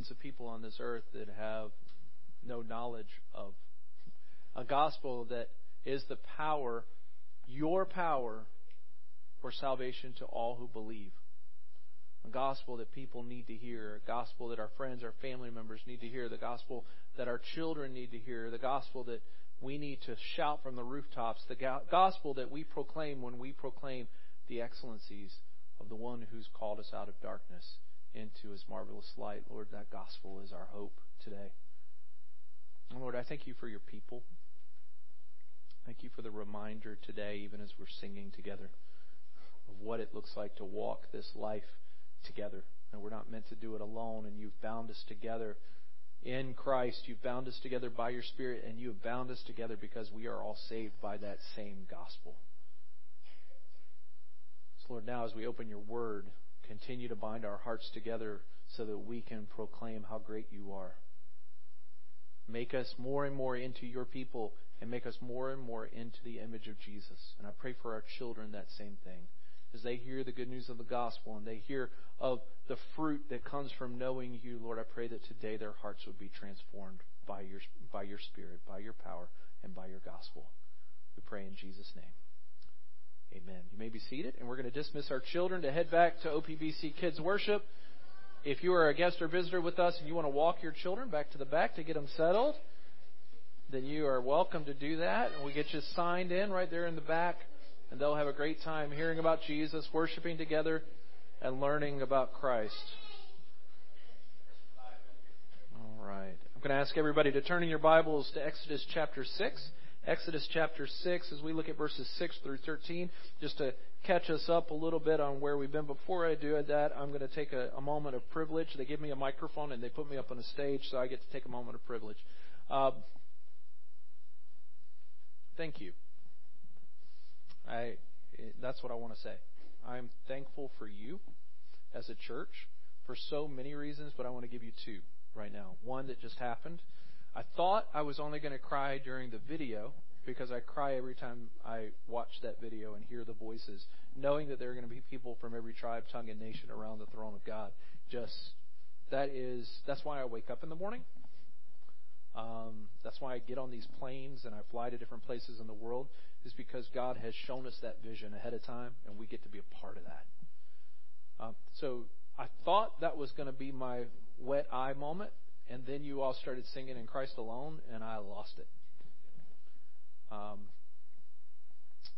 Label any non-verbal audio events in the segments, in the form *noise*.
millions of people on this earth that have no knowledge of. A gospel that is the power, your power, for salvation to all who believe. A gospel that people need to hear, a gospel that our friends, our family members need to hear, the gospel that our children need to hear, the gospel that we need to shout from the rooftops, the gospel that we proclaim when we proclaim the excellencies of the one who's called us out of darkness into his marvelous light. Lord, that gospel is our hope today. And Lord, I thank you for your people. Thank you for the reminder today, even as we're singing together, of what it looks like to walk this life together. And we're not meant to do it alone, and you've bound us together in Christ. You've bound us together by your Spirit, and you have bound us together because we are all saved by that same gospel. So, Lord, now as we open your word, continue to bind our hearts together so that we can proclaim how great you are. Make us more and more into your people and make us more and more into the image of Jesus. And I pray for our children that same thing as they hear the good news of the gospel and they hear of the fruit that comes from knowing you, Lord, I pray that today their hearts would be transformed by your, by your Spirit, by your power, and by your gospel. We pray in Jesus' name. Amen. You may be seated, and we're going to dismiss our children to head back to OPBC Kids Worship. If you are a guest or visitor with us and you want to walk your children back to the back to get them settled, then you are welcome to do that. And we get you signed in right there in the back and they'll have a great time hearing about Jesus, worshiping together, and learning about Christ. All right. I'm going to ask everybody to turn in your Bibles to Exodus chapter 6. Exodus chapter 6, as we look at verses 6 through 13, just to catch us up a little bit on where we've been. Before I do that, I'm going to take a, a moment of privilege. They give me a microphone and they put me up on a stage, so I get to take a moment of privilege. Uh, thank you. I, that's what I want to say. I'm thankful for you as a church for so many reasons, but I want to give you two right now. One that just happened. I thought I was only going to cry during the video because I cry every time I watch that video and hear the voices, knowing that there are going to be people from every tribe, tongue, and nation around the throne of God. Just that is that's why I wake up in the morning. Um, that's why I get on these planes and I fly to different places in the world is because God has shown us that vision ahead of time, and we get to be a part of that. Um, so I thought that was going to be my wet eye moment, and then you all started singing in Christ alone, and I lost it. Um,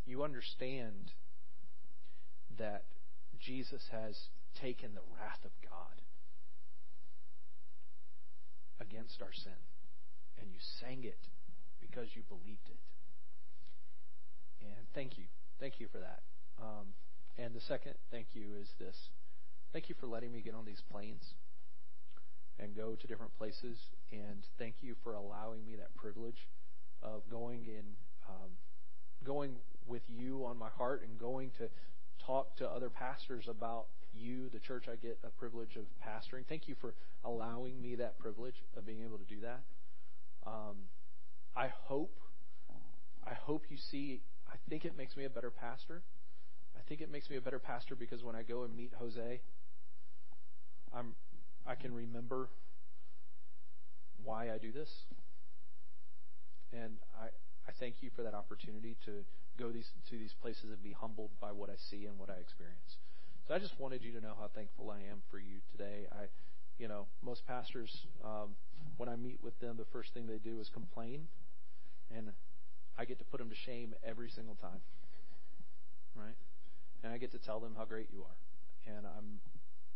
you understand that Jesus has taken the wrath of God against our sin, and you sang it because you believed it. And thank you. Thank you for that. Um, and the second thank you is this. Thank you for letting me get on these planes and go to different places. And thank you for allowing me that privilege of going in, um, going with you on my heart and going to talk to other pastors about you, the church I get a privilege of pastoring. Thank you for allowing me that privilege of being able to do that. Um, I hope, I hope you see I think it makes me a better pastor. I think it makes me a better pastor because when I go and meet Jose, I'm I can remember why I do this. And I I thank you for that opportunity to go these to these places and be humbled by what I see and what I experience. So I just wanted you to know how thankful I am for you today. I you know, most pastors um, when I meet with them the first thing they do is complain and I get to put them to shame every single time. Right? And I get to tell them how great you are. And I'm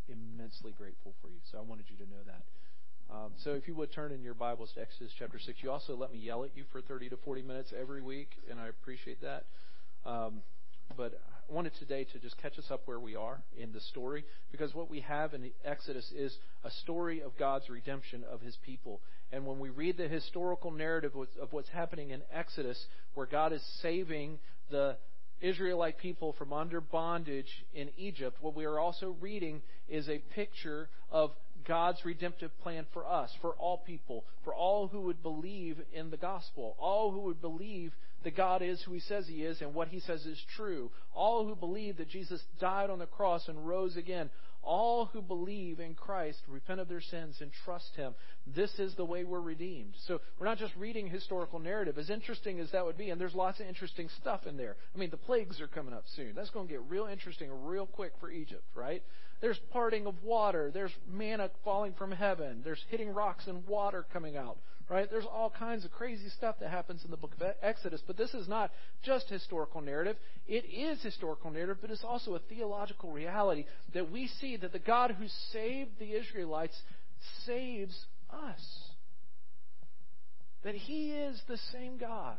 immensely grateful for you. So I wanted you to know that. Um, so if you would turn in your Bibles to Exodus chapter 6, you also let me yell at you for 30 to 40 minutes every week, and I appreciate that. Um, but I wanted today to just catch us up where we are in the story, because what we have in Exodus is a story of God's redemption of his people. And when we read the historical narrative of what's happening in Exodus, where God is saving the Israelite people from under bondage in Egypt, what we are also reading is a picture of God's redemptive plan for us, for all people, for all who would believe in the gospel, all who would believe that God is who He says He is and what He says is true, all who believe that Jesus died on the cross and rose again, all who believe in Christ, repent of their sins, and trust Him. This is the way we're redeemed. So we're not just reading historical narrative, as interesting as that would be, and there's lots of interesting stuff in there. I mean, the plagues are coming up soon. That's going to get real interesting real quick for Egypt, right? There's parting of water. There's manna falling from heaven. There's hitting rocks and water coming out right? There's all kinds of crazy stuff that happens in the book of Exodus, but this is not just historical narrative. It is historical narrative, but it's also a theological reality that we see that the God who saved the Israelites saves us. That He is the same God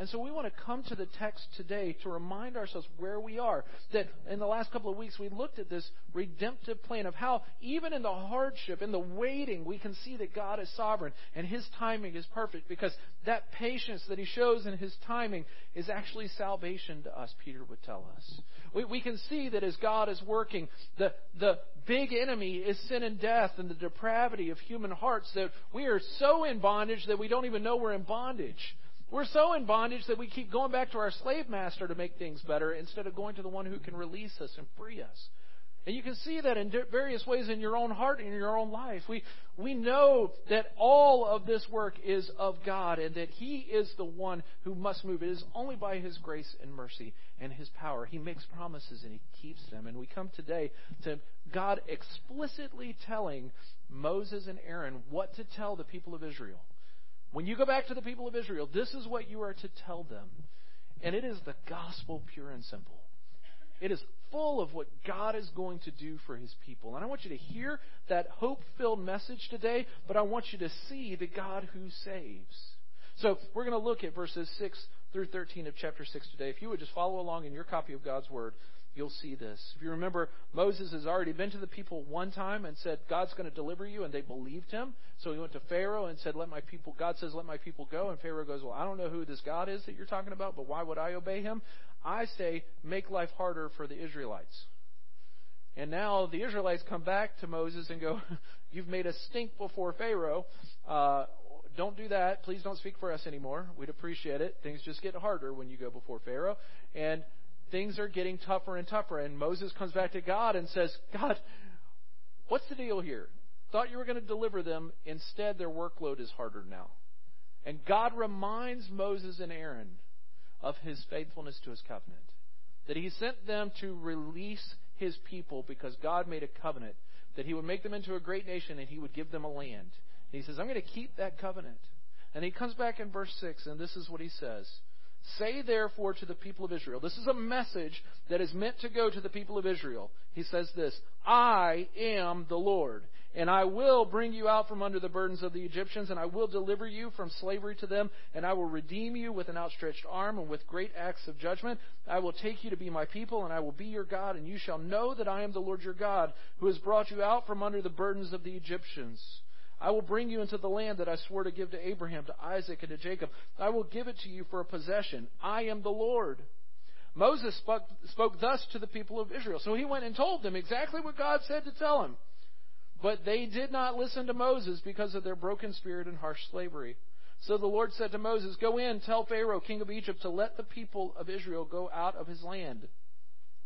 and so we want to come to the text today to remind ourselves where we are. That in the last couple of weeks we looked at this redemptive plan of how even in the hardship, in the waiting, we can see that God is sovereign and His timing is perfect because that patience that He shows in His timing is actually salvation to us, Peter would tell us. We, we can see that as God is working, the, the big enemy is sin and death and the depravity of human hearts that we are so in bondage that we don't even know we're in bondage. We're so in bondage that we keep going back to our slave master to make things better instead of going to the one who can release us and free us. And you can see that in various ways in your own heart and in your own life. We, we know that all of this work is of God and that He is the one who must move. It is only by His grace and mercy and His power. He makes promises and He keeps them. And we come today to God explicitly telling Moses and Aaron what to tell the people of Israel. When you go back to the people of Israel, this is what you are to tell them. And it is the gospel, pure and simple. It is full of what God is going to do for his people. And I want you to hear that hope filled message today, but I want you to see the God who saves. So we're going to look at verses 6 through 13 of chapter 6 today. If you would just follow along in your copy of God's Word, you'll see this. If you remember, Moses has already been to the people one time and said, God's going to deliver you, and they believed him. So he went to Pharaoh and said, Let my people, God says, Let my people go. And Pharaoh goes, Well, I don't know who this God is that you're talking about, but why would I obey him? I say, Make life harder for the Israelites. And now the Israelites come back to Moses and go, *laughs* You've made us stink before Pharaoh. Uh, don't do that. Please don't speak for us anymore. We'd appreciate it. Things just get harder when you go before Pharaoh. And things are getting tougher and tougher. And Moses comes back to God and says, God, what's the deal here? Thought you were going to deliver them. Instead, their workload is harder now. And God reminds Moses and Aaron of his faithfulness to his covenant. That he sent them to release his people because God made a covenant that he would make them into a great nation and he would give them a land. And he says, I'm going to keep that covenant. And he comes back in verse 6, and this is what he says. Say therefore to the people of Israel. This is a message that is meant to go to the people of Israel. He says this I am the Lord, and I will bring you out from under the burdens of the Egyptians, and I will deliver you from slavery to them, and I will redeem you with an outstretched arm and with great acts of judgment. I will take you to be my people, and I will be your God, and you shall know that I am the Lord your God, who has brought you out from under the burdens of the Egyptians. I will bring you into the land that I swore to give to Abraham, to Isaac, and to Jacob. I will give it to you for a possession. I am the Lord. Moses spoke, spoke thus to the people of Israel. So he went and told them exactly what God said to tell him. But they did not listen to Moses because of their broken spirit and harsh slavery. So the Lord said to Moses, Go in, tell Pharaoh, king of Egypt, to let the people of Israel go out of his land.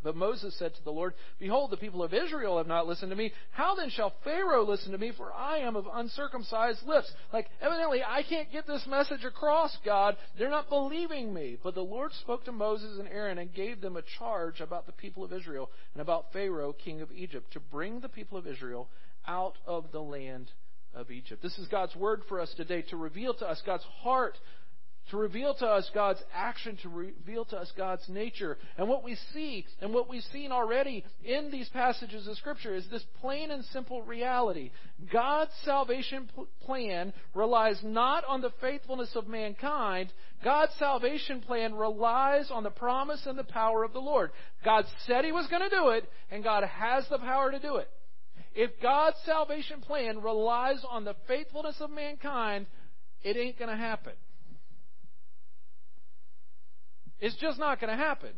But Moses said to the Lord, Behold, the people of Israel have not listened to me. How then shall Pharaoh listen to me? For I am of uncircumcised lips. Like, evidently, I can't get this message across, God. They're not believing me. But the Lord spoke to Moses and Aaron and gave them a charge about the people of Israel and about Pharaoh, king of Egypt, to bring the people of Israel out of the land of Egypt. This is God's word for us today to reveal to us God's heart to reveal to us God's action, to reveal to us God's nature. And what we see, and what we've seen already in these passages of Scripture, is this plain and simple reality. God's salvation plan relies not on the faithfulness of mankind. God's salvation plan relies on the promise and the power of the Lord. God said He was going to do it, and God has the power to do it. If God's salvation plan relies on the faithfulness of mankind, it ain't going to happen. It's just not going to happen.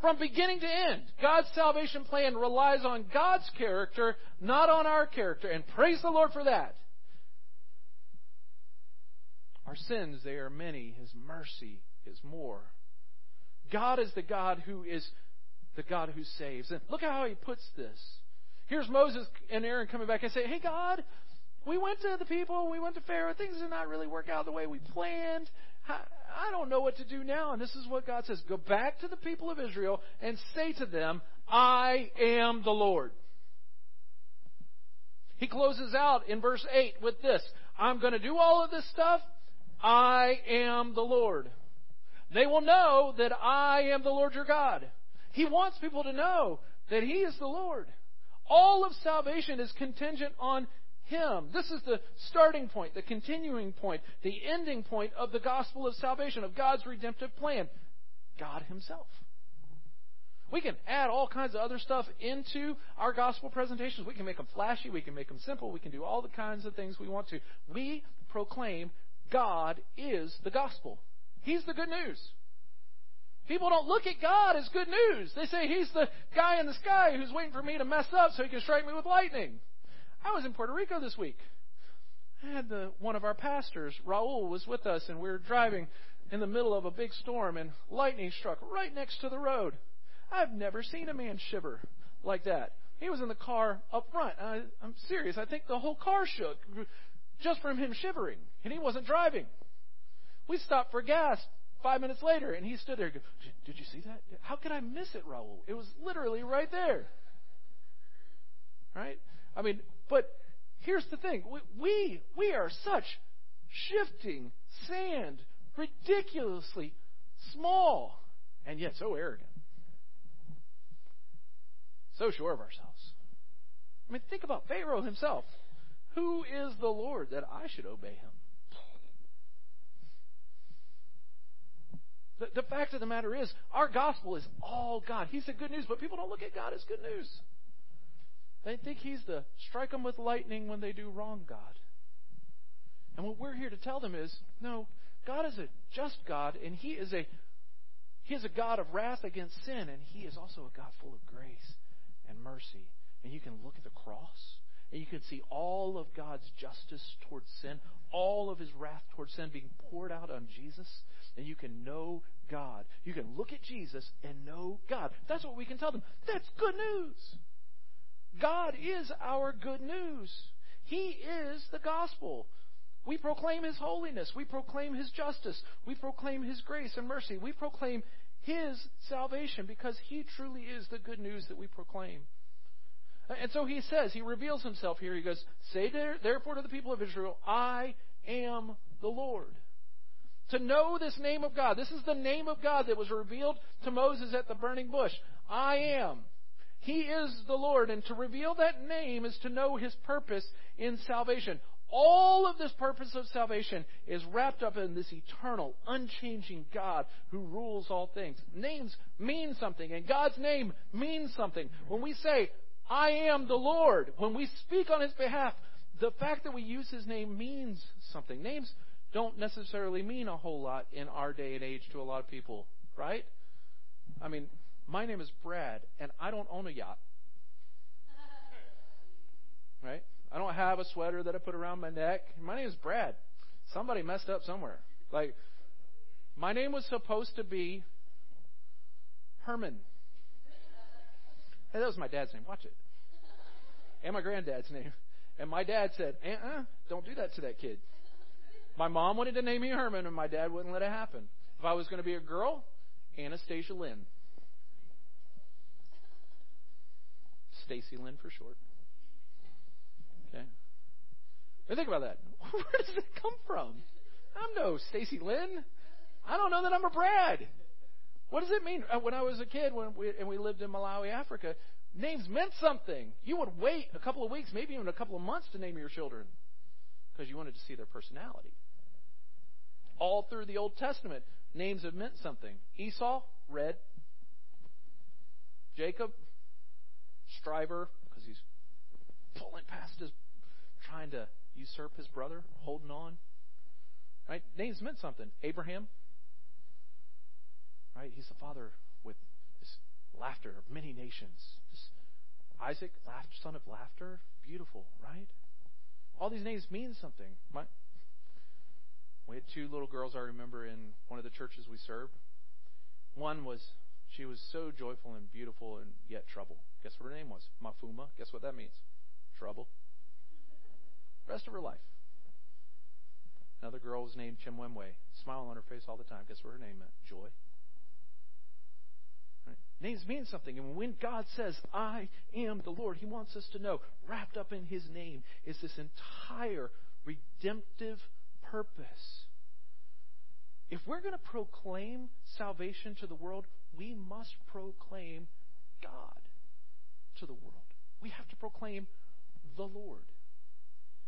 From beginning to end, God's salvation plan relies on God's character, not on our character. And praise the Lord for that. Our sins, they are many. His mercy is more. God is the God who is the God who saves. And look at how he puts this. Here's Moses and Aaron coming back and say, Hey, God, we went to the people, we went to Pharaoh, things did not really work out the way we planned. I don't know what to do now. And this is what God says Go back to the people of Israel and say to them, I am the Lord. He closes out in verse 8 with this I'm going to do all of this stuff. I am the Lord. They will know that I am the Lord your God. He wants people to know that He is the Lord. All of salvation is contingent on Him. This is the starting point, the continuing point, the ending point of the gospel of salvation, of God's redemptive plan God Himself. We can add all kinds of other stuff into our gospel presentations. We can make them flashy. We can make them simple. We can do all the kinds of things we want to. We proclaim God is the gospel. He's the good news. People don't look at God as good news. They say He's the guy in the sky who's waiting for me to mess up so He can strike me with lightning. I was in Puerto Rico this week. I had the, one of our pastors, Raul, was with us, and we were driving in the middle of a big storm, and lightning struck right next to the road. I've never seen a man shiver like that. He was in the car up front. I, I'm serious. I think the whole car shook just from him shivering, and he wasn't driving. We stopped for gas five minutes later, and he stood there. Did you see that? How could I miss it, Raul? It was literally right there. Right? I mean, but here's the thing: we we, are such shifting sand, ridiculously small, and yet so arrogant so sure of ourselves. I mean, think about Pharaoh himself. Who is the Lord that I should obey him? The, the fact of the matter is, our gospel is all God. He's the good news, but people don't look at God as good news. They think He's the strike them with lightning when they do wrong God. And what we're here to tell them is, no, God is a just God, and He is a He is a God of wrath against sin, and He is also a God full of grace and mercy. And you can look at the cross and you can see all of God's justice towards sin, all of his wrath towards sin being poured out on Jesus, and you can know God. You can look at Jesus and know God. That's what we can tell them. That's good news. God is our good news. He is the gospel. We proclaim His holiness. We proclaim His justice. We proclaim His grace and mercy. We proclaim his salvation because he truly is the good news that we proclaim. And so he says, he reveals himself here. He goes, Say therefore to the people of Israel, I am the Lord. To know this name of God, this is the name of God that was revealed to Moses at the burning bush. I am. He is the Lord. And to reveal that name is to know his purpose in salvation. All of this purpose of salvation is wrapped up in this eternal, unchanging God who rules all things. Names mean something, and God's name means something. When we say, I am the Lord, when we speak on His behalf, the fact that we use His name means something. Names don't necessarily mean a whole lot in our day and age to a lot of people, right? I mean, my name is Brad, and I don't own a yacht. *laughs* Right? I don't have a sweater that I put around my neck. My name is Brad. Somebody messed up somewhere. Like, my name was supposed to be Herman. Hey, that was my dad's name. Watch it. And my granddad's name. And my dad said, uh uh, don't do that to that kid. My mom wanted to name me Herman, and my dad wouldn't let it happen. If I was going to be a girl, Anastasia Lynn. Stacy Lynn for short. Okay? Now think about that. *laughs* Where does that come from? I'm no Stacy Lynn. I don't know that I'm a Brad. What does it mean? Uh, when I was a kid, when we, and we lived in Malawi, Africa, names meant something. You would wait a couple of weeks, maybe even a couple of months, to name your children because you wanted to see their personality. All through the Old Testament, names have meant something. Esau, red. Jacob, striver, because he's pulling past his, trying to usurp his brother, holding on. Right? Names meant something. Abraham, right? He's the father with this laughter of many nations. This Isaac, laughter, son of laughter, beautiful, right? All these names mean something. My, we had two little girls I remember in one of the churches we served. One was she was so joyful and beautiful and yet trouble. Guess what her name was? Mafuma. Guess what that means? Trouble. Rest of her life. Another girl was named Chimwemwe. Smile on her face all the time. Guess what her name meant? Joy. Right? Names mean something. And when God says, I am the Lord, He wants us to know, wrapped up in His name is this entire redemptive purpose. If we're going to proclaim salvation to the world, we must proclaim God to the world. We have to proclaim the Lord.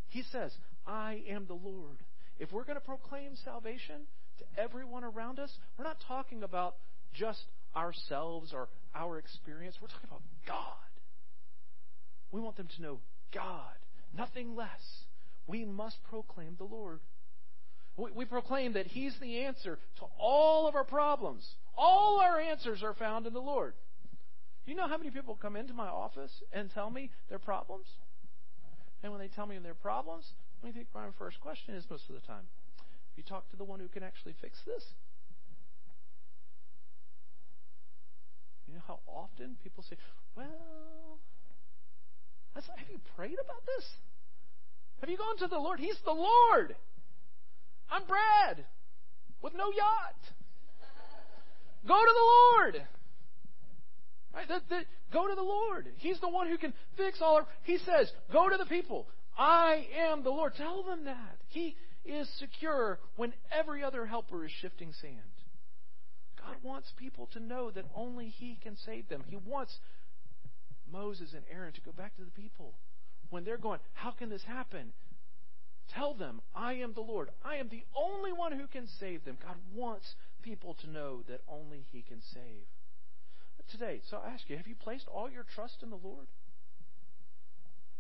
He says, I am the Lord. If we're going to proclaim salvation to everyone around us, we're not talking about just ourselves or our experience. We're talking about God. We want them to know God, nothing less. We must proclaim the Lord. We, we proclaim that He's the answer to all of our problems. All our answers are found in the Lord. Do you know how many people come into my office and tell me their problems? And when they tell me their problems, you think my first question is most of the time? Have you talked to the one who can actually fix this? You know how often people say, Well, have you prayed about this? Have you gone to the Lord? He's the Lord. I'm Brad with no yacht. Go to the Lord. Right? The, the, go to the Lord. He's the one who can fix all our. He says, Go to the people. I am the Lord. Tell them that. He is secure when every other helper is shifting sand. God wants people to know that only He can save them. He wants Moses and Aaron to go back to the people. When they're going, How can this happen? Tell them, I am the Lord. I am the only one who can save them. God wants people to know that only He can save. Today, so I ask you, have you placed all your trust in the Lord?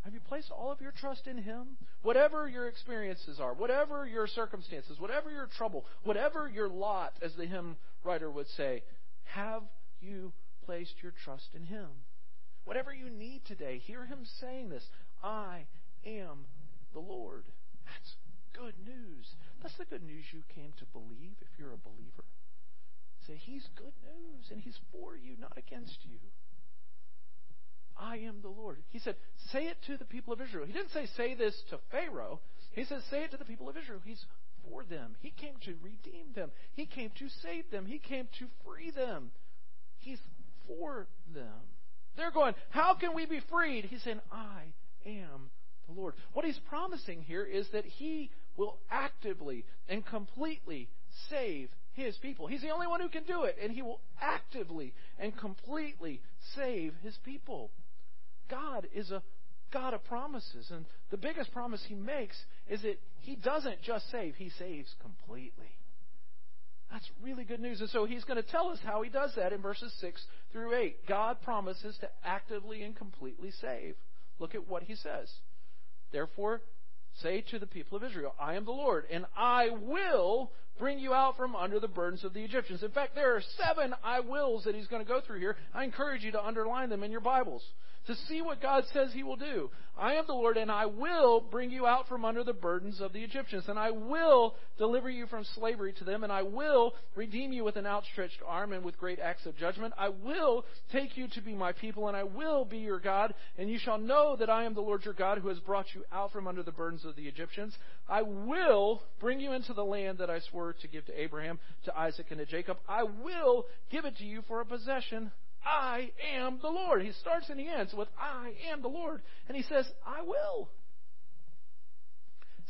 Have you placed all of your trust in Him? Whatever your experiences are, whatever your circumstances, whatever your trouble, whatever your lot, as the hymn writer would say, have you placed your trust in Him? Whatever you need today, hear Him saying this I am the Lord. That's good news. That's the good news you came to believe if you're a believer. Say, He's good news, and He's for you, not against you. I am the Lord. He said, say it to the people of Israel. He didn't say, say this to Pharaoh. He says, say it to the people of Israel. He's for them. He came to redeem them. He came to save them. He came to free them. He's for them. They're going, how can we be freed? He's saying, I am the Lord. What he's promising here is that he will actively and completely save his people. He's the only one who can do it, and he will actively and completely save his people. God is a God of promises. And the biggest promise he makes is that he doesn't just save, he saves completely. That's really good news. And so he's going to tell us how he does that in verses 6 through 8. God promises to actively and completely save. Look at what he says. Therefore, say to the people of Israel, I am the Lord, and I will bring you out from under the burdens of the Egyptians. In fact, there are seven I wills that he's going to go through here. I encourage you to underline them in your Bibles to see what God says He will do. I am the Lord, and I will bring you out from under the burdens of the Egyptians, and I will deliver you from slavery to them, and I will redeem you with an outstretched arm and with great acts of judgment. I will take you to be my people, and I will be your God, and you shall know that I am the Lord your God who has brought you out from under the burdens of the Egyptians. I will bring you into the land that I swore to give to Abraham, to Isaac, and to Jacob. I will give it to you for a possession. I am the Lord. He starts and he ends with, I am the Lord. And he says, I will.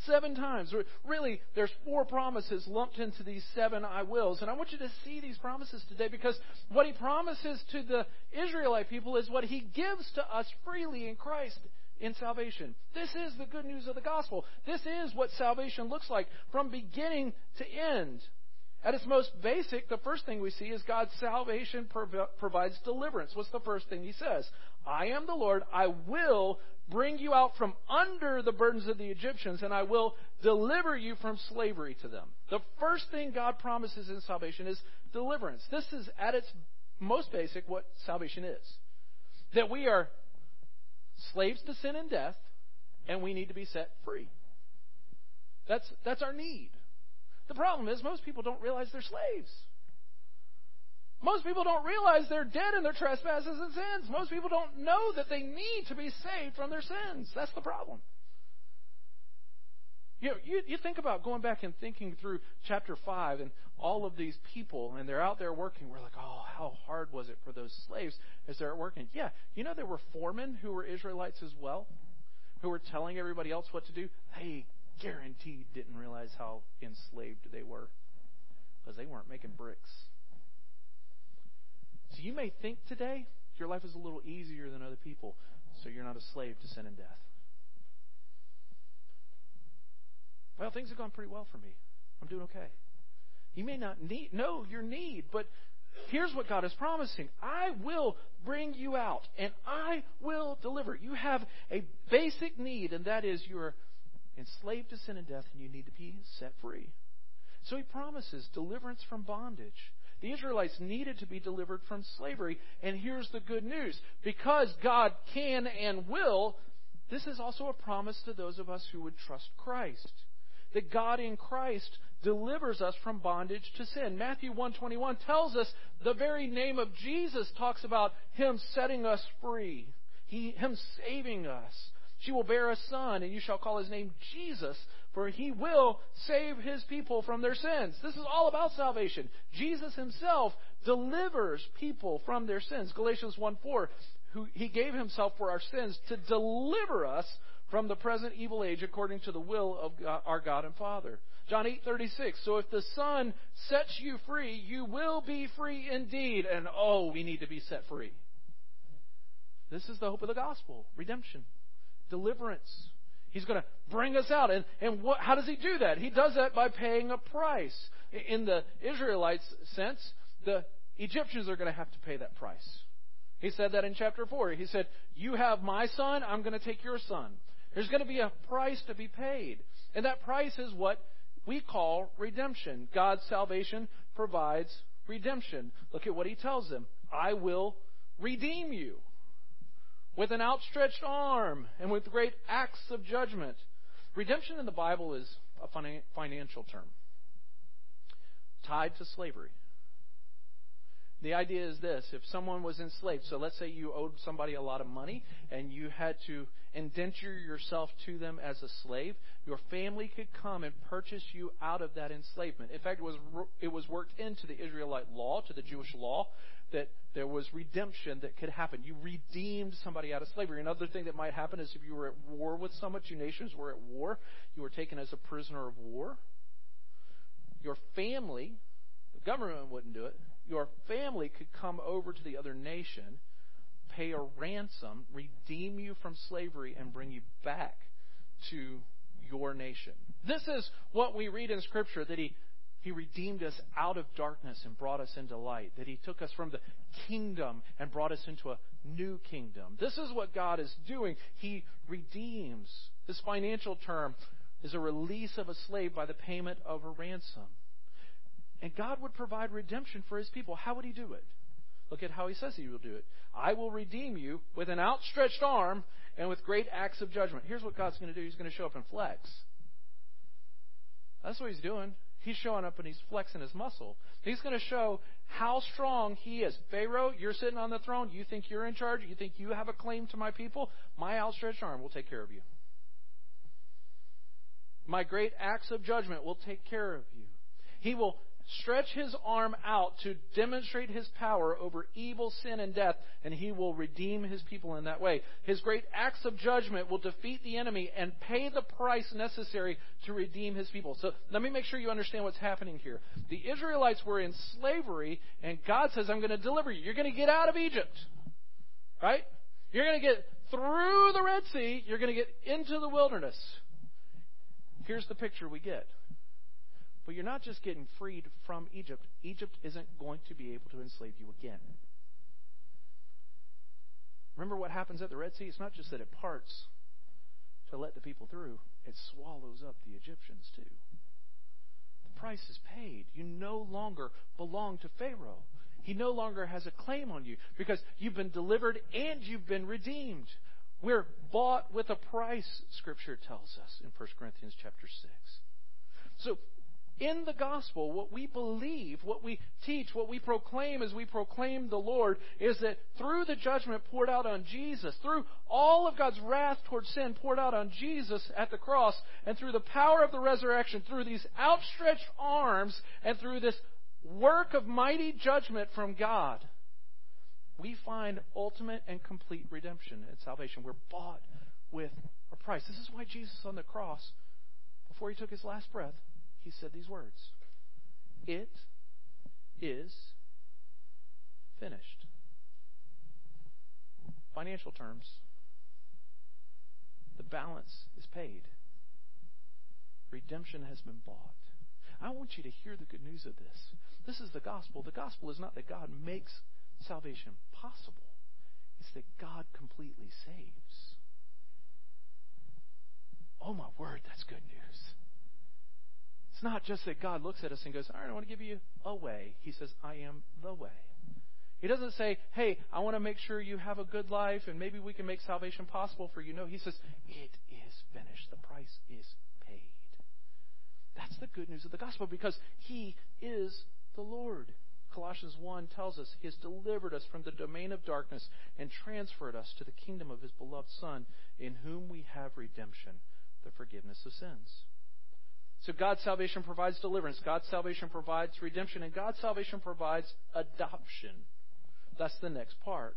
Seven times. Really, there's four promises lumped into these seven I wills. And I want you to see these promises today because what he promises to the Israelite people is what he gives to us freely in Christ in salvation. This is the good news of the gospel. This is what salvation looks like from beginning to end. At its most basic, the first thing we see is God's salvation prov- provides deliverance. What's the first thing he says? I am the Lord. I will bring you out from under the burdens of the Egyptians, and I will deliver you from slavery to them. The first thing God promises in salvation is deliverance. This is at its most basic what salvation is. That we are slaves to sin and death, and we need to be set free. That's, that's our need. The problem is most people don't realize they're slaves. Most people don't realize they're dead in their trespasses and sins. Most people don't know that they need to be saved from their sins. That's the problem. You, know, you, you think about going back and thinking through chapter 5 and all of these people, and they're out there working. We're like, oh, how hard was it for those slaves as they're working? Yeah, you know there were foremen who were Israelites as well, who were telling everybody else what to do. They guaranteed didn't realize how enslaved they were because they weren't making bricks. So you may think today your life is a little easier than other people, so you're not a slave to sin and death. Well, things have gone pretty well for me. I'm doing okay. You may not need, know your need, but here's what God is promising I will bring you out and I will deliver. You have a basic need, and that is you're enslaved to sin and death, and you need to be set free. So he promises deliverance from bondage. The Israelites needed to be delivered from slavery. And here's the good news because God can and will, this is also a promise to those of us who would trust Christ. That God in Christ delivers us from bondage to sin. Matthew 121 tells us the very name of Jesus talks about him setting us free. He, him saving us. She will bear a son, and you shall call his name Jesus, for he will save his people from their sins. This is all about salvation. Jesus himself delivers people from their sins. Galatians 1 4, who he gave himself for our sins to deliver us from the present evil age according to the will of God, our God and Father. John 8:36 So if the Son sets you free you will be free indeed and oh we need to be set free. This is the hope of the gospel, redemption, deliverance. He's going to bring us out. And, and what, how does he do that? He does that by paying a price. In the Israelites' sense, the Egyptians are going to have to pay that price. He said that in chapter 4. He said, You have my son, I'm going to take your son. There's going to be a price to be paid. And that price is what we call redemption. God's salvation provides redemption. Look at what he tells them I will redeem you with an outstretched arm and with great acts of judgment. Redemption in the Bible is a financial term tied to slavery. The idea is this if someone was enslaved, so let's say you owed somebody a lot of money and you had to indenture yourself to them as a slave, your family could come and purchase you out of that enslavement. In fact, it was, it was worked into the Israelite law, to the Jewish law, that there was redemption that could happen. You redeemed somebody out of slavery. Another thing that might happen is if you were at war with someone, two nations were at war, you were taken as a prisoner of war. Your family, the government wouldn't do it, your family could come over to the other nation, pay a ransom, redeem you from slavery, and bring you back to your nation. This is what we read in Scripture that He he redeemed us out of darkness and brought us into light. That He took us from the kingdom and brought us into a new kingdom. This is what God is doing. He redeems. This financial term is a release of a slave by the payment of a ransom. And God would provide redemption for His people. How would He do it? Look at how He says He will do it. I will redeem you with an outstretched arm and with great acts of judgment. Here's what God's going to do He's going to show up in flex. That's what He's doing. He's showing up and he's flexing his muscle. He's going to show how strong he is. Pharaoh, you're sitting on the throne. You think you're in charge? You think you have a claim to my people? My outstretched arm will take care of you. My great acts of judgment will take care of you. He will stretch his arm out to demonstrate his power over evil, sin, and death, and he will redeem his people in that way. His great acts of judgment will defeat the enemy and pay the price necessary to redeem his people. So let me make sure you understand what's happening here. The Israelites were in slavery, and God says, I'm going to deliver you. You're going to get out of Egypt. Right? You're going to get through the Red Sea. You're going to get into the wilderness. Here's the picture we get. But you're not just getting freed from Egypt. Egypt isn't going to be able to enslave you again. Remember what happens at the Red Sea? It's not just that it parts to let the people through, it swallows up the Egyptians too. The price is paid. You no longer belong to Pharaoh. He no longer has a claim on you because you've been delivered and you've been redeemed. We're bought with a price, Scripture tells us in 1 Corinthians chapter 6. So in the gospel, what we believe, what we teach, what we proclaim as we proclaim the Lord is that through the judgment poured out on Jesus, through all of God's wrath towards sin poured out on Jesus at the cross, and through the power of the resurrection, through these outstretched arms, and through this work of mighty judgment from God, we find ultimate and complete redemption and salvation. We're bought with a price. This is why Jesus on the cross, before he took his last breath, he said these words It is finished. Financial terms, the balance is paid. Redemption has been bought. I want you to hear the good news of this. This is the gospel. The gospel is not that God makes salvation possible, it's that God completely saves. Oh, my word, that's good news. It's not just that God looks at us and goes, All right, I want to give you a way. He says, I am the way. He doesn't say, Hey, I want to make sure you have a good life and maybe we can make salvation possible for you. No, he says, It is finished. The price is paid. That's the good news of the gospel because he is the Lord. Colossians 1 tells us he has delivered us from the domain of darkness and transferred us to the kingdom of his beloved Son, in whom we have redemption, the forgiveness of sins. So God's salvation provides deliverance, God's salvation provides redemption, and God's salvation provides adoption. That's the next part.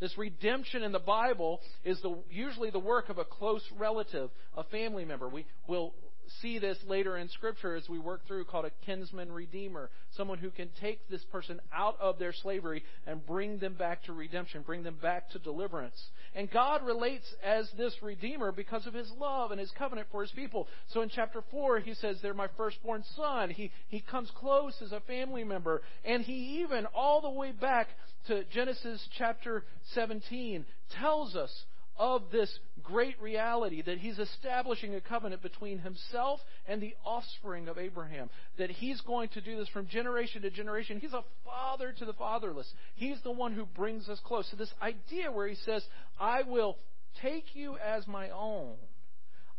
This redemption in the Bible is the, usually the work of a close relative, a family member. We will see this later in Scripture as we work through, called a kinsman redeemer. Someone who can take this person out of their slavery and bring them back to redemption, bring them back to deliverance. And God relates as this redeemer because of his love and his covenant for his people. So in chapter 4, he says, They're my firstborn son. He, he comes close as a family member. And he even, all the way back to Genesis chapter 17, tells us of this great reality that he's establishing a covenant between himself and the offspring of Abraham. That he's going to do this from generation to generation. He's a father to the fatherless. He's the one who brings us close. So, this idea where he says, I will take you as my own,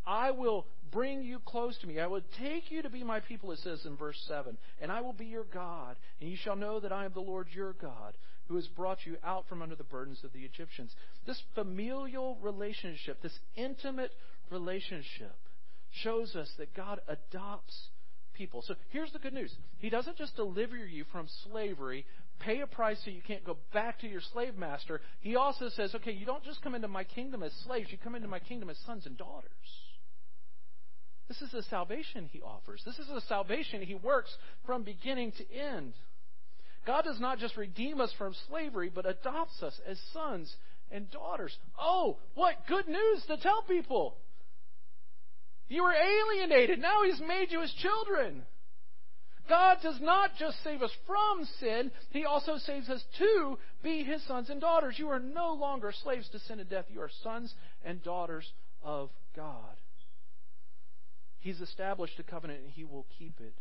I will bring you close to me. I will take you to be my people, it says in verse 7. And I will be your God, and you shall know that I am the Lord your God who has brought you out from under the burdens of the Egyptians. This familial relationship, this intimate relationship, shows us that God adopts people. So here's the good news He doesn't just deliver you from slavery, pay a price so you can't go back to your slave master. He also says, okay, you don't just come into my kingdom as slaves, you come into my kingdom as sons and daughters. This is the salvation he offers. This is the salvation he works from beginning to end. God does not just redeem us from slavery, but adopts us as sons and daughters. Oh, what good news to tell people! You were alienated. Now He's made you His children. God does not just save us from sin, He also saves us to be His sons and daughters. You are no longer slaves to sin and death. You are sons and daughters of God. He's established a covenant and He will keep it.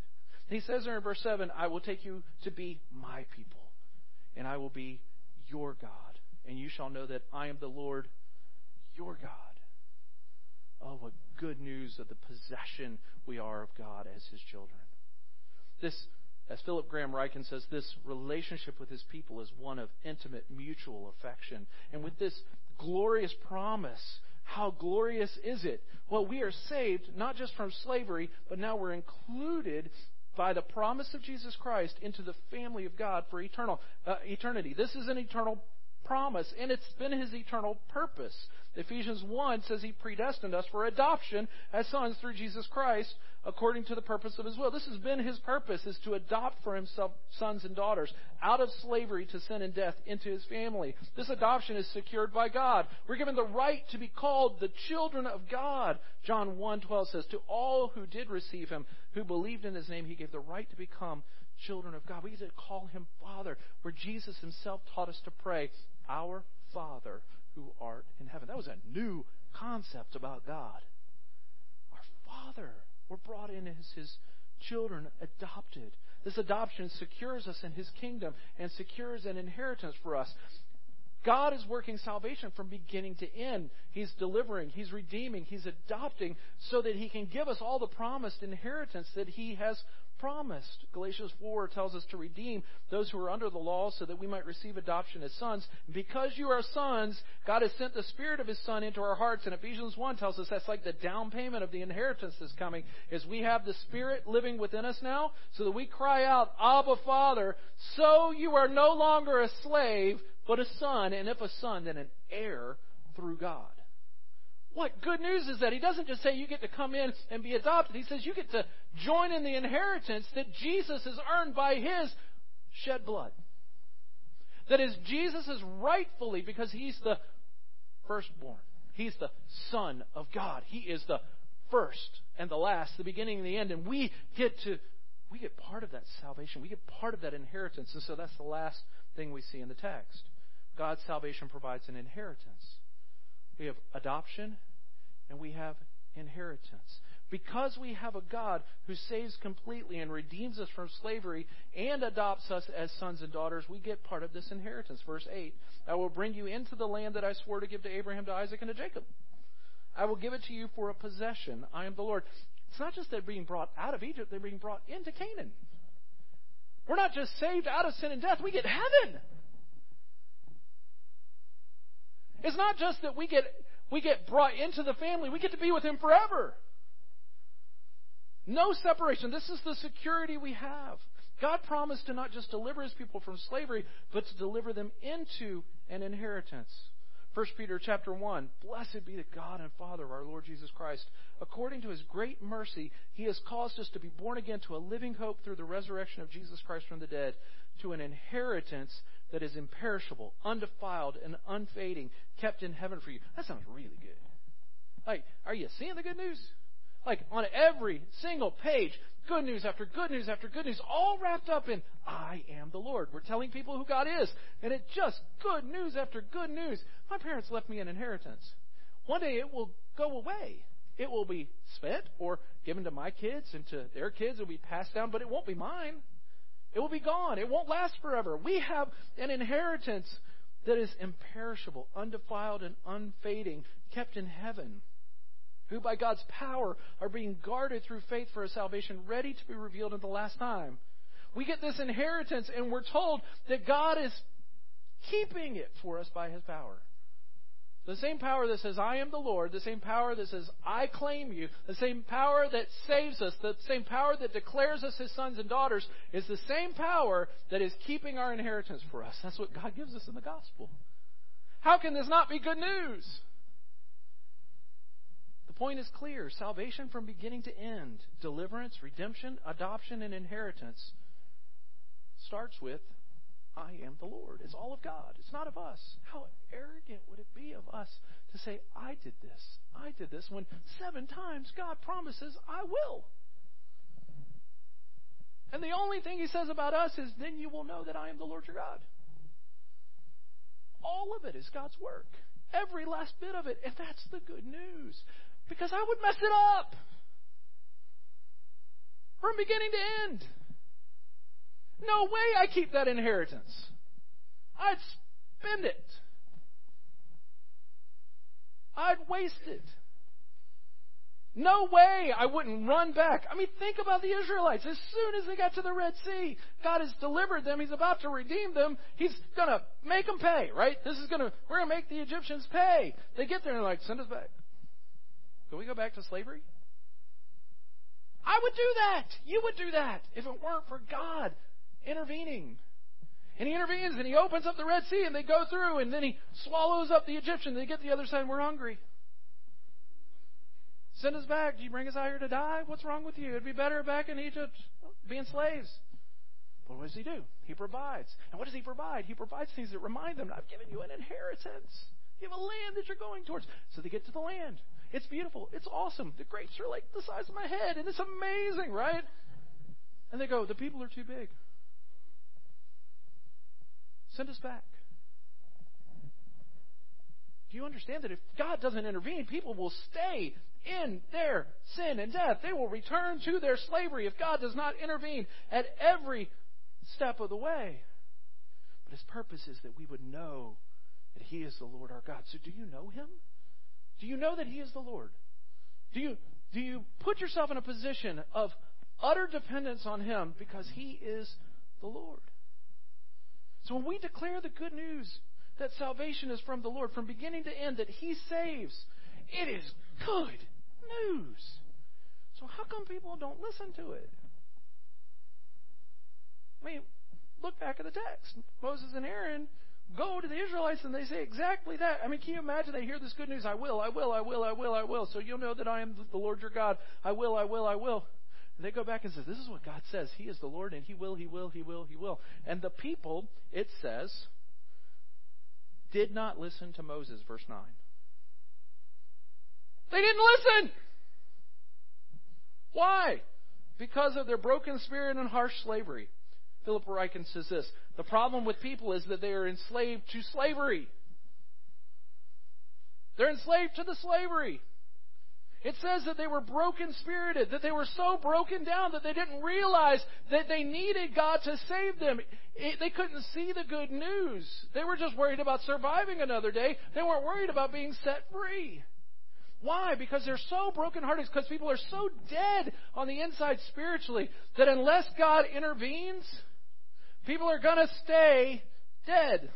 He says there in verse 7, I will take you to be my people, and I will be your God, and you shall know that I am the Lord your God. Oh, what good news of the possession we are of God as his children. This, as Philip Graham Ryken says, this relationship with his people is one of intimate mutual affection. And with this glorious promise, how glorious is it? Well, we are saved not just from slavery, but now we're included by the promise of Jesus Christ into the family of God for eternal uh, eternity. This is an eternal promise, and it's been his eternal purpose. Ephesians 1 says he predestined us for adoption as sons through Jesus Christ according to the purpose of his will. This has been his purpose is to adopt for himself sons and daughters out of slavery to sin and death into his family. This adoption is secured by God. We're given the right to be called the children of God. John 1:12 says to all who did receive him, who believed in his name, he gave the right to become children of God. We get to call him Father, where Jesus himself taught us to pray, Our Father who art in heaven. That was a new concept about God. Our Father. We're brought in as his children, adopted. This adoption secures us in his kingdom and secures an inheritance for us. God is working salvation from beginning to end. He's delivering, He's redeeming, He's adopting so that He can give us all the promised inheritance that He has promised. Galatians 4 tells us to redeem those who are under the law so that we might receive adoption as sons. Because you are sons, God has sent the Spirit of His Son into our hearts. And Ephesians 1 tells us that's like the down payment of the inheritance that's coming, is we have the Spirit living within us now so that we cry out, Abba Father, so you are no longer a slave, but a son, and if a son, then an heir through God. What good news is that? He doesn't just say you get to come in and be adopted. He says you get to join in the inheritance that Jesus has earned by his shed blood. That is, Jesus is rightfully, because he's the firstborn, he's the Son of God. He is the first and the last, the beginning and the end. And we get to we get part of that salvation. We get part of that inheritance. And so that's the last thing we see in the text. God's salvation provides an inheritance. We have adoption and we have inheritance. Because we have a God who saves completely and redeems us from slavery and adopts us as sons and daughters, we get part of this inheritance. Verse 8 I will bring you into the land that I swore to give to Abraham, to Isaac, and to Jacob. I will give it to you for a possession. I am the Lord. It's not just they're being brought out of Egypt, they're being brought into Canaan. We're not just saved out of sin and death, we get heaven. It's not just that we get we get brought into the family, we get to be with him forever. No separation. This is the security we have. God promised to not just deliver his people from slavery, but to deliver them into an inheritance. 1 Peter chapter 1 Blessed be the God and Father of our Lord Jesus Christ. According to his great mercy, he has caused us to be born again to a living hope through the resurrection of Jesus Christ from the dead, to an inheritance that is imperishable, undefiled, and unfading, kept in heaven for you. That sounds really good. Like, are you seeing the good news? Like, on every single page, good news after good news after good news, all wrapped up in, I am the Lord. We're telling people who God is. And it's just good news after good news. My parents left me an inheritance. One day it will go away. It will be spent or given to my kids and to their kids. It will be passed down, but it won't be mine. It will be gone. It won't last forever. We have an inheritance that is imperishable, undefiled, and unfading, kept in heaven, who by God's power are being guarded through faith for a salvation ready to be revealed in the last time. We get this inheritance, and we're told that God is keeping it for us by His power. The same power that says, I am the Lord, the same power that says, I claim you, the same power that saves us, the same power that declares us his sons and daughters, is the same power that is keeping our inheritance for us. That's what God gives us in the gospel. How can this not be good news? The point is clear salvation from beginning to end, deliverance, redemption, adoption, and inheritance starts with I am the Lord. It's all of God. It's not of us. How arrogant would it be of us to say, I did this, I did this, when seven times God promises, I will. And the only thing he says about us is, then you will know that I am the Lord your God. All of it is God's work. Every last bit of it. And that's the good news. Because I would mess it up. From beginning to end. No way I keep that inheritance. I'd spend it. I'd waste it. No way I wouldn't run back. I mean, think about the Israelites. As soon as they got to the Red Sea, God has delivered them. He's about to redeem them. He's going to make them pay, right? This is going to, we're going to make the Egyptians pay. They get there and they're like, send us back. Can we go back to slavery? I would do that. You would do that if it weren't for God intervening. And he intervenes and he opens up the Red Sea and they go through and then he swallows up the Egyptian. They get to the other side and we're hungry. Send us back. Do you bring us out here to die? What's wrong with you? It'd be better back in Egypt being slaves. But what does he do? He provides. And what does he provide? He provides things that remind them, I've given you an inheritance. You have a land that you're going towards. So they get to the land. It's beautiful. It's awesome. The grapes are like the size of my head, and it's amazing, right? And they go, the people are too big. Send us back. Do you understand that if God doesn't intervene, people will stay in their sin and death? They will return to their slavery if God does not intervene at every step of the way. But His purpose is that we would know that He is the Lord our God. So do you know Him? Do you know that He is the Lord? Do you, do you put yourself in a position of utter dependence on Him because He is the Lord? So when we declare the good news that salvation is from the Lord from beginning to end, that He saves, it is good news. So how come people don't listen to it? I mean, look back at the text. Moses and Aaron go to the Israelites and they say exactly that. I mean, can you imagine they hear this good news? I will, I will, I will, I will, I will. So you'll know that I am the Lord your God. I will, I will, I will. They go back and say, This is what God says. He is the Lord and He will, He will, He will, He will. And the people, it says, did not listen to Moses, verse 9. They didn't listen. Why? Because of their broken spirit and harsh slavery. Philip Ryken says this The problem with people is that they are enslaved to slavery. They're enslaved to the slavery. It says that they were broken spirited, that they were so broken down that they didn't realize that they needed God to save them. It, they couldn't see the good news. They were just worried about surviving another day. They weren't worried about being set free. Why? Because they're so brokenhearted, because people are so dead on the inside spiritually that unless God intervenes, people are going to stay dead.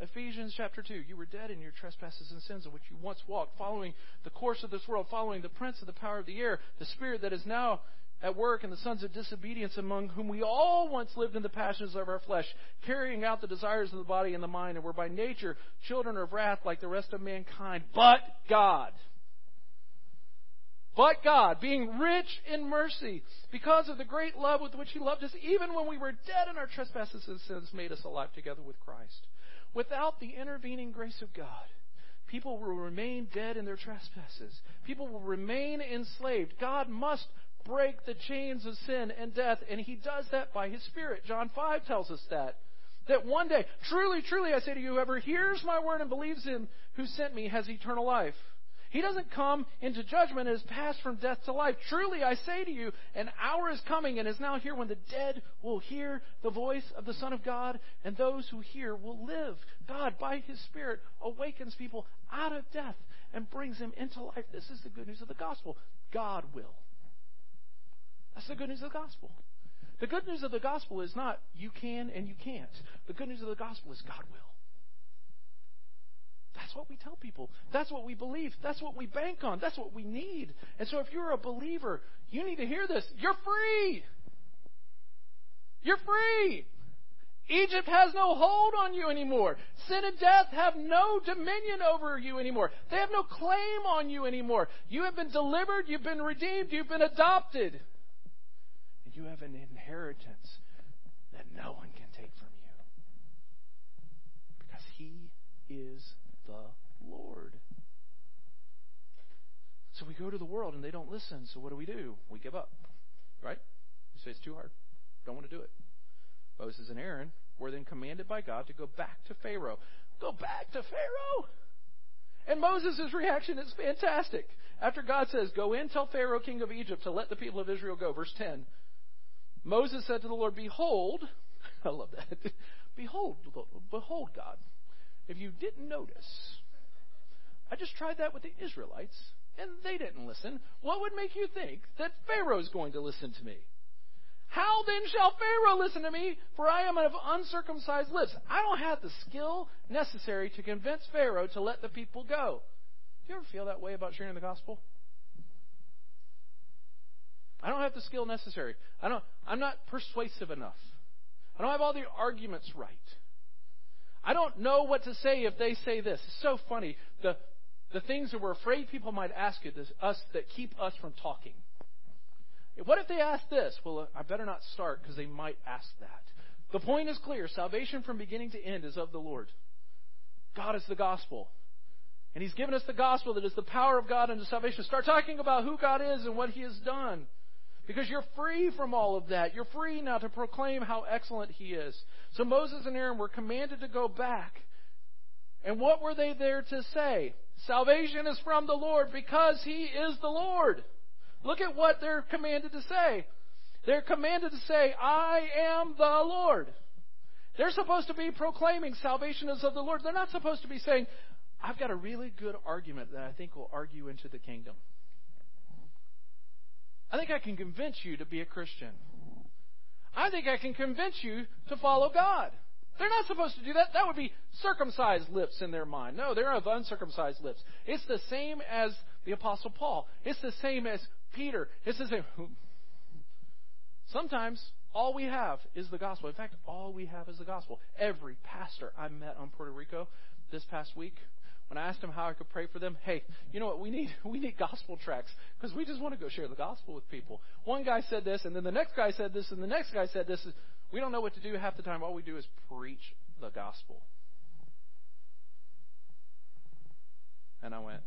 Ephesians chapter 2. You were dead in your trespasses and sins in which you once walked, following the course of this world, following the prince of the power of the air, the spirit that is now at work in the sons of disobedience, among whom we all once lived in the passions of our flesh, carrying out the desires of the body and the mind, and were by nature children of wrath like the rest of mankind. But God. But God, being rich in mercy, because of the great love with which He loved us, even when we were dead in our trespasses and sins, made us alive together with Christ. Without the intervening grace of God, people will remain dead in their trespasses. People will remain enslaved. God must break the chains of sin and death, and He does that by His Spirit. John 5 tells us that. That one day, truly, truly, I say to you, whoever hears my word and believes Him who sent me has eternal life. He doesn't come into judgment and is passed from death to life. Truly, I say to you, an hour is coming and is now here when the dead will hear the voice of the Son of God, and those who hear will live. God, by His Spirit, awakens people out of death and brings them into life. This is the good news of the gospel. God will. That's the good news of the gospel. The good news of the gospel is not you can and you can't. The good news of the gospel is God will. That's what we tell people. That's what we believe. That's what we bank on. That's what we need. And so if you're a believer, you need to hear this. You're free. You're free. Egypt has no hold on you anymore. Sin and death have no dominion over you anymore. They have no claim on you anymore. You have been delivered, you've been redeemed, you've been adopted. And you have an inheritance that no one can take from you. Because He is the Lord. So we go to the world and they don't listen. So what do we do? We give up. Right? We say it's too hard. Don't want to do it. Moses and Aaron were then commanded by God to go back to Pharaoh. Go back to Pharaoh! And Moses' reaction is fantastic. After God says, Go in, tell Pharaoh, king of Egypt, to let the people of Israel go. Verse 10. Moses said to the Lord, Behold, *laughs* I love that. *laughs* Behold, behold, God, if you didn't notice, I just tried that with the Israelites, and they didn't listen. What would make you think that Pharaoh's going to listen to me? How then shall Pharaoh listen to me? For I am of uncircumcised lips. I don't have the skill necessary to convince Pharaoh to let the people go. Do you ever feel that way about sharing the gospel? I don't have the skill necessary. I don't, I'm not persuasive enough. I don't have all the arguments right. I don't know what to say if they say this. It's so funny. The, the things that we're afraid people might ask us that keep us from talking. What if they ask this? Well, I better not start because they might ask that. The point is clear. Salvation from beginning to end is of the Lord. God is the gospel. And He's given us the gospel that is the power of God unto salvation. Start talking about who God is and what He has done. Because you're free from all of that. You're free now to proclaim how excellent He is. So Moses and Aaron were commanded to go back. And what were they there to say? Salvation is from the Lord because He is the Lord. Look at what they're commanded to say. They're commanded to say, I am the Lord. They're supposed to be proclaiming salvation is of the Lord. They're not supposed to be saying, I've got a really good argument that I think will argue into the kingdom. I think I can convince you to be a Christian. I think I can convince you to follow God. They're not supposed to do that. That would be circumcised lips in their mind. No, they're of uncircumcised lips. It's the same as the Apostle Paul. It's the same as Peter. It's the same. Sometimes all we have is the gospel. In fact, all we have is the gospel. Every pastor I met on Puerto Rico this past week, when I asked them how I could pray for them, hey, you know what we need? We need gospel tracts because we just want to go share the gospel with people. One guy said this, and then the next guy said this, and the next guy said this. We don't know what to do half the time. All we do is preach the gospel. And I went,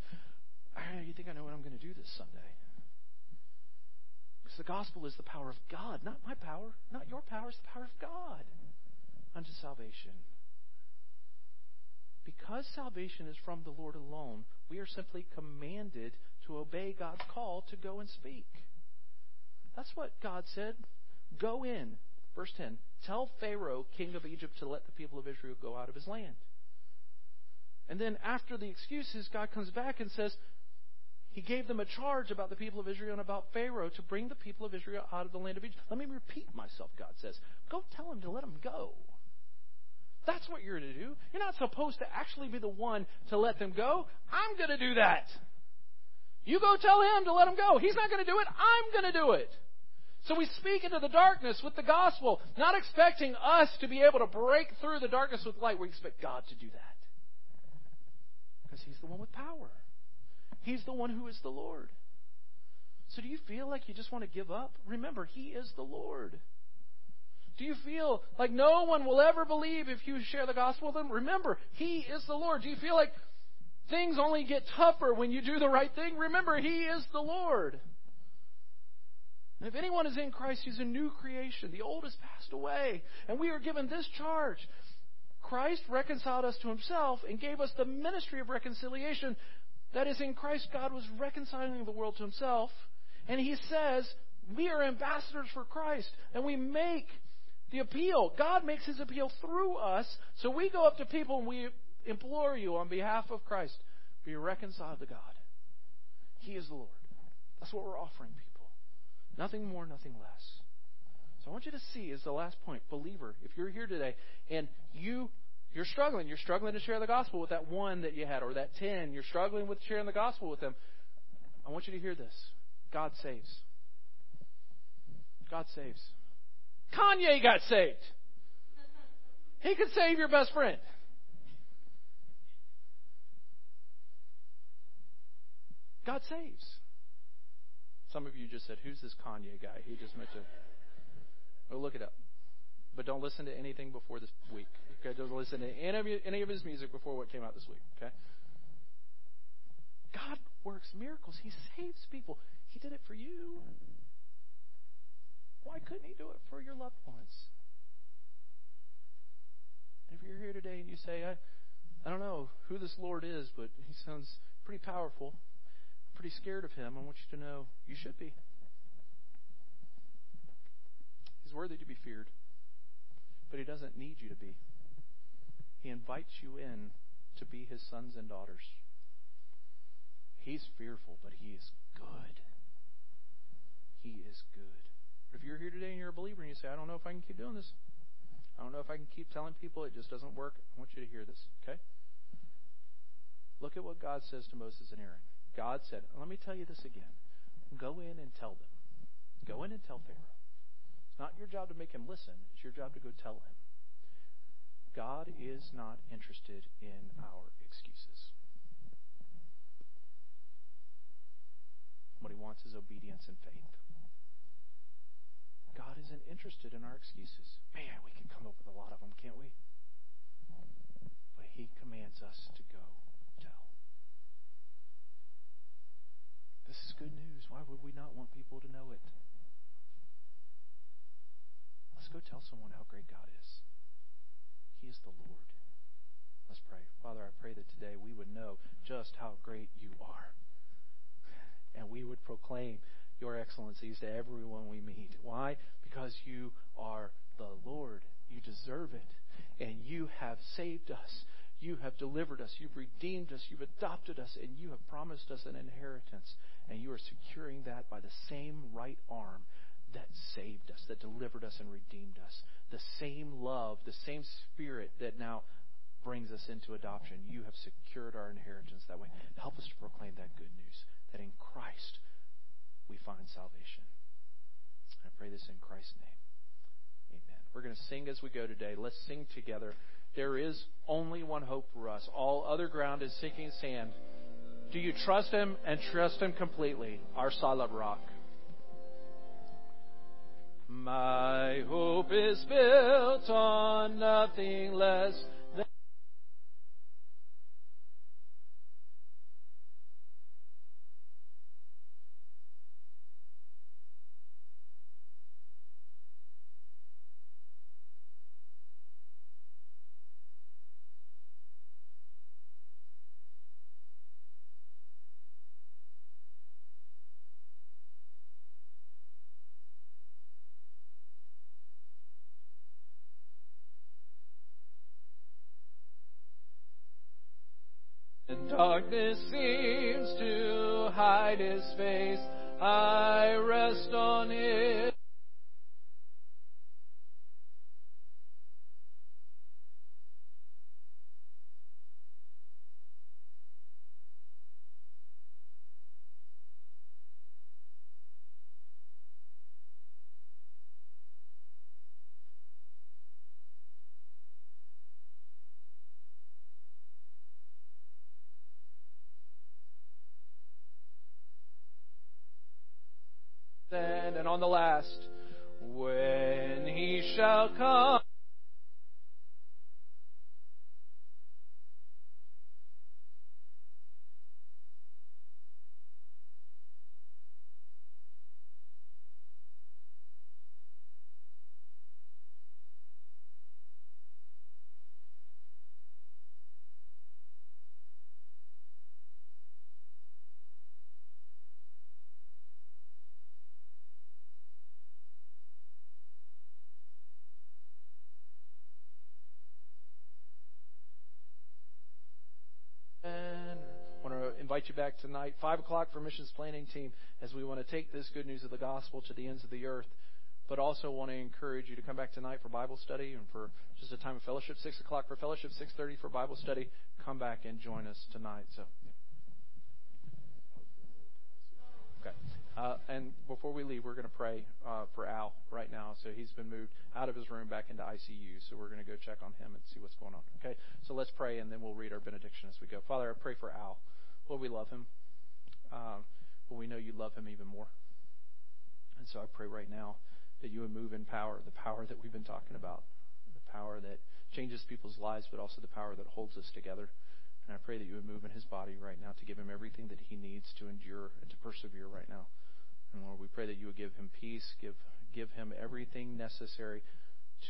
you think I know what I'm going to do this Sunday? Because the gospel is the power of God, not my power, not your power, it's the power of God unto salvation. Because salvation is from the Lord alone, we are simply commanded to obey God's call to go and speak. That's what God said. Go in, Verse 10 Tell Pharaoh, king of Egypt, to let the people of Israel go out of his land. And then after the excuses, God comes back and says, He gave them a charge about the people of Israel and about Pharaoh to bring the people of Israel out of the land of Egypt. Let me repeat myself, God says. Go tell him to let them go. That's what you're to do. You're not supposed to actually be the one to let them go. I'm going to do that. You go tell him to let them go. He's not going to do it. I'm going to do it. So we speak into the darkness with the gospel, not expecting us to be able to break through the darkness with light. We expect God to do that. Because He's the one with power, He's the one who is the Lord. So do you feel like you just want to give up? Remember, He is the Lord. Do you feel like no one will ever believe if you share the gospel them? Remember, He is the Lord. Do you feel like things only get tougher when you do the right thing? Remember, He is the Lord. And if anyone is in Christ, he's a new creation. The old has passed away. And we are given this charge. Christ reconciled us to himself and gave us the ministry of reconciliation. That is, in Christ, God was reconciling the world to himself. And he says, we are ambassadors for Christ. And we make the appeal. God makes his appeal through us. So we go up to people and we implore you on behalf of Christ, be reconciled to God. He is the Lord. That's what we're offering people. Nothing more, nothing less. So I want you to see is the last point, believer, if you're here today and you you're struggling, you're struggling to share the gospel with that one that you had or that 10, you're struggling with sharing the gospel with them. I want you to hear this. God saves. God saves. Kanye got saved. He could save your best friend. God saves. Some of you just said, Who's this Kanye guy? He just to. Well, look it up. But don't listen to anything before this week. Okay? Don't listen to any of, any of his music before what came out this week. Okay? God works miracles. He saves people. He did it for you. Why couldn't He do it for your loved ones? if you're here today and you say, I, I don't know who this Lord is, but He sounds pretty powerful pretty scared of him, I want you to know you should be. He's worthy to be feared, but he doesn't need you to be. He invites you in to be his sons and daughters. He's fearful, but he is good. He is good. But if you're here today and you're a believer and you say, I don't know if I can keep doing this, I don't know if I can keep telling people it just doesn't work, I want you to hear this, okay? Look at what God says to Moses and Aaron. God said, Let me tell you this again. Go in and tell them. Go in and tell Pharaoh. It's not your job to make him listen, it's your job to go tell him. God is not interested in our excuses. What he wants is obedience and faith. God isn't interested in our excuses. Man, we can come up with a lot of them, can't we? But he commands us to go. This is good news. Why would we not want people to know it? Let's go tell someone how great God is. He is the Lord. Let's pray. Father, I pray that today we would know just how great you are. And we would proclaim your excellencies to everyone we meet. Why? Because you are the Lord. You deserve it. and you have saved us. You have delivered us. You've redeemed us. You've adopted us, and you have promised us an inheritance. And you are securing that by the same right arm that saved us, that delivered us, and redeemed us. The same love, the same spirit that now brings us into adoption. You have secured our inheritance that way. Help us to proclaim that good news, that in Christ we find salvation. I pray this in Christ's name. Amen. We're going to sing as we go today. Let's sing together. There is only one hope for us. All other ground is sinking sand. Do you trust Him and trust Him completely? Our solid rock. My hope is built on nothing less darkness seems to hide his face, I rest on it. and on the last, when he shall come. Invite you back tonight, 5 o'clock for missions planning team, as we want to take this good news of the gospel to the ends of the earth. But also want to encourage you to come back tonight for Bible study and for just a time of fellowship. 6 o'clock for fellowship, 6.30 for Bible study. Come back and join us tonight. So, Okay. Uh, and before we leave, we're going to pray uh, for Al right now. So he's been moved out of his room back into ICU. So we're going to go check on him and see what's going on. Okay. So let's pray, and then we'll read our benediction as we go. Father, I pray for Al. Lord, we love him. Um, but we know you love him even more. And so I pray right now that you would move in power, the power that we've been talking about, the power that changes people's lives, but also the power that holds us together. And I pray that you would move in his body right now to give him everything that he needs to endure and to persevere right now. And Lord, we pray that you would give him peace, give give him everything necessary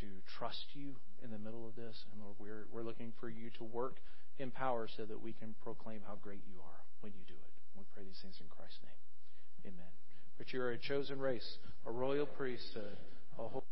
to trust you in the middle of this. And Lord, we're we're looking for you to work in power so that we can proclaim how great you are when you do it. We pray these things in Christ's name. Amen. But you're a chosen race, a royal priesthood, a holy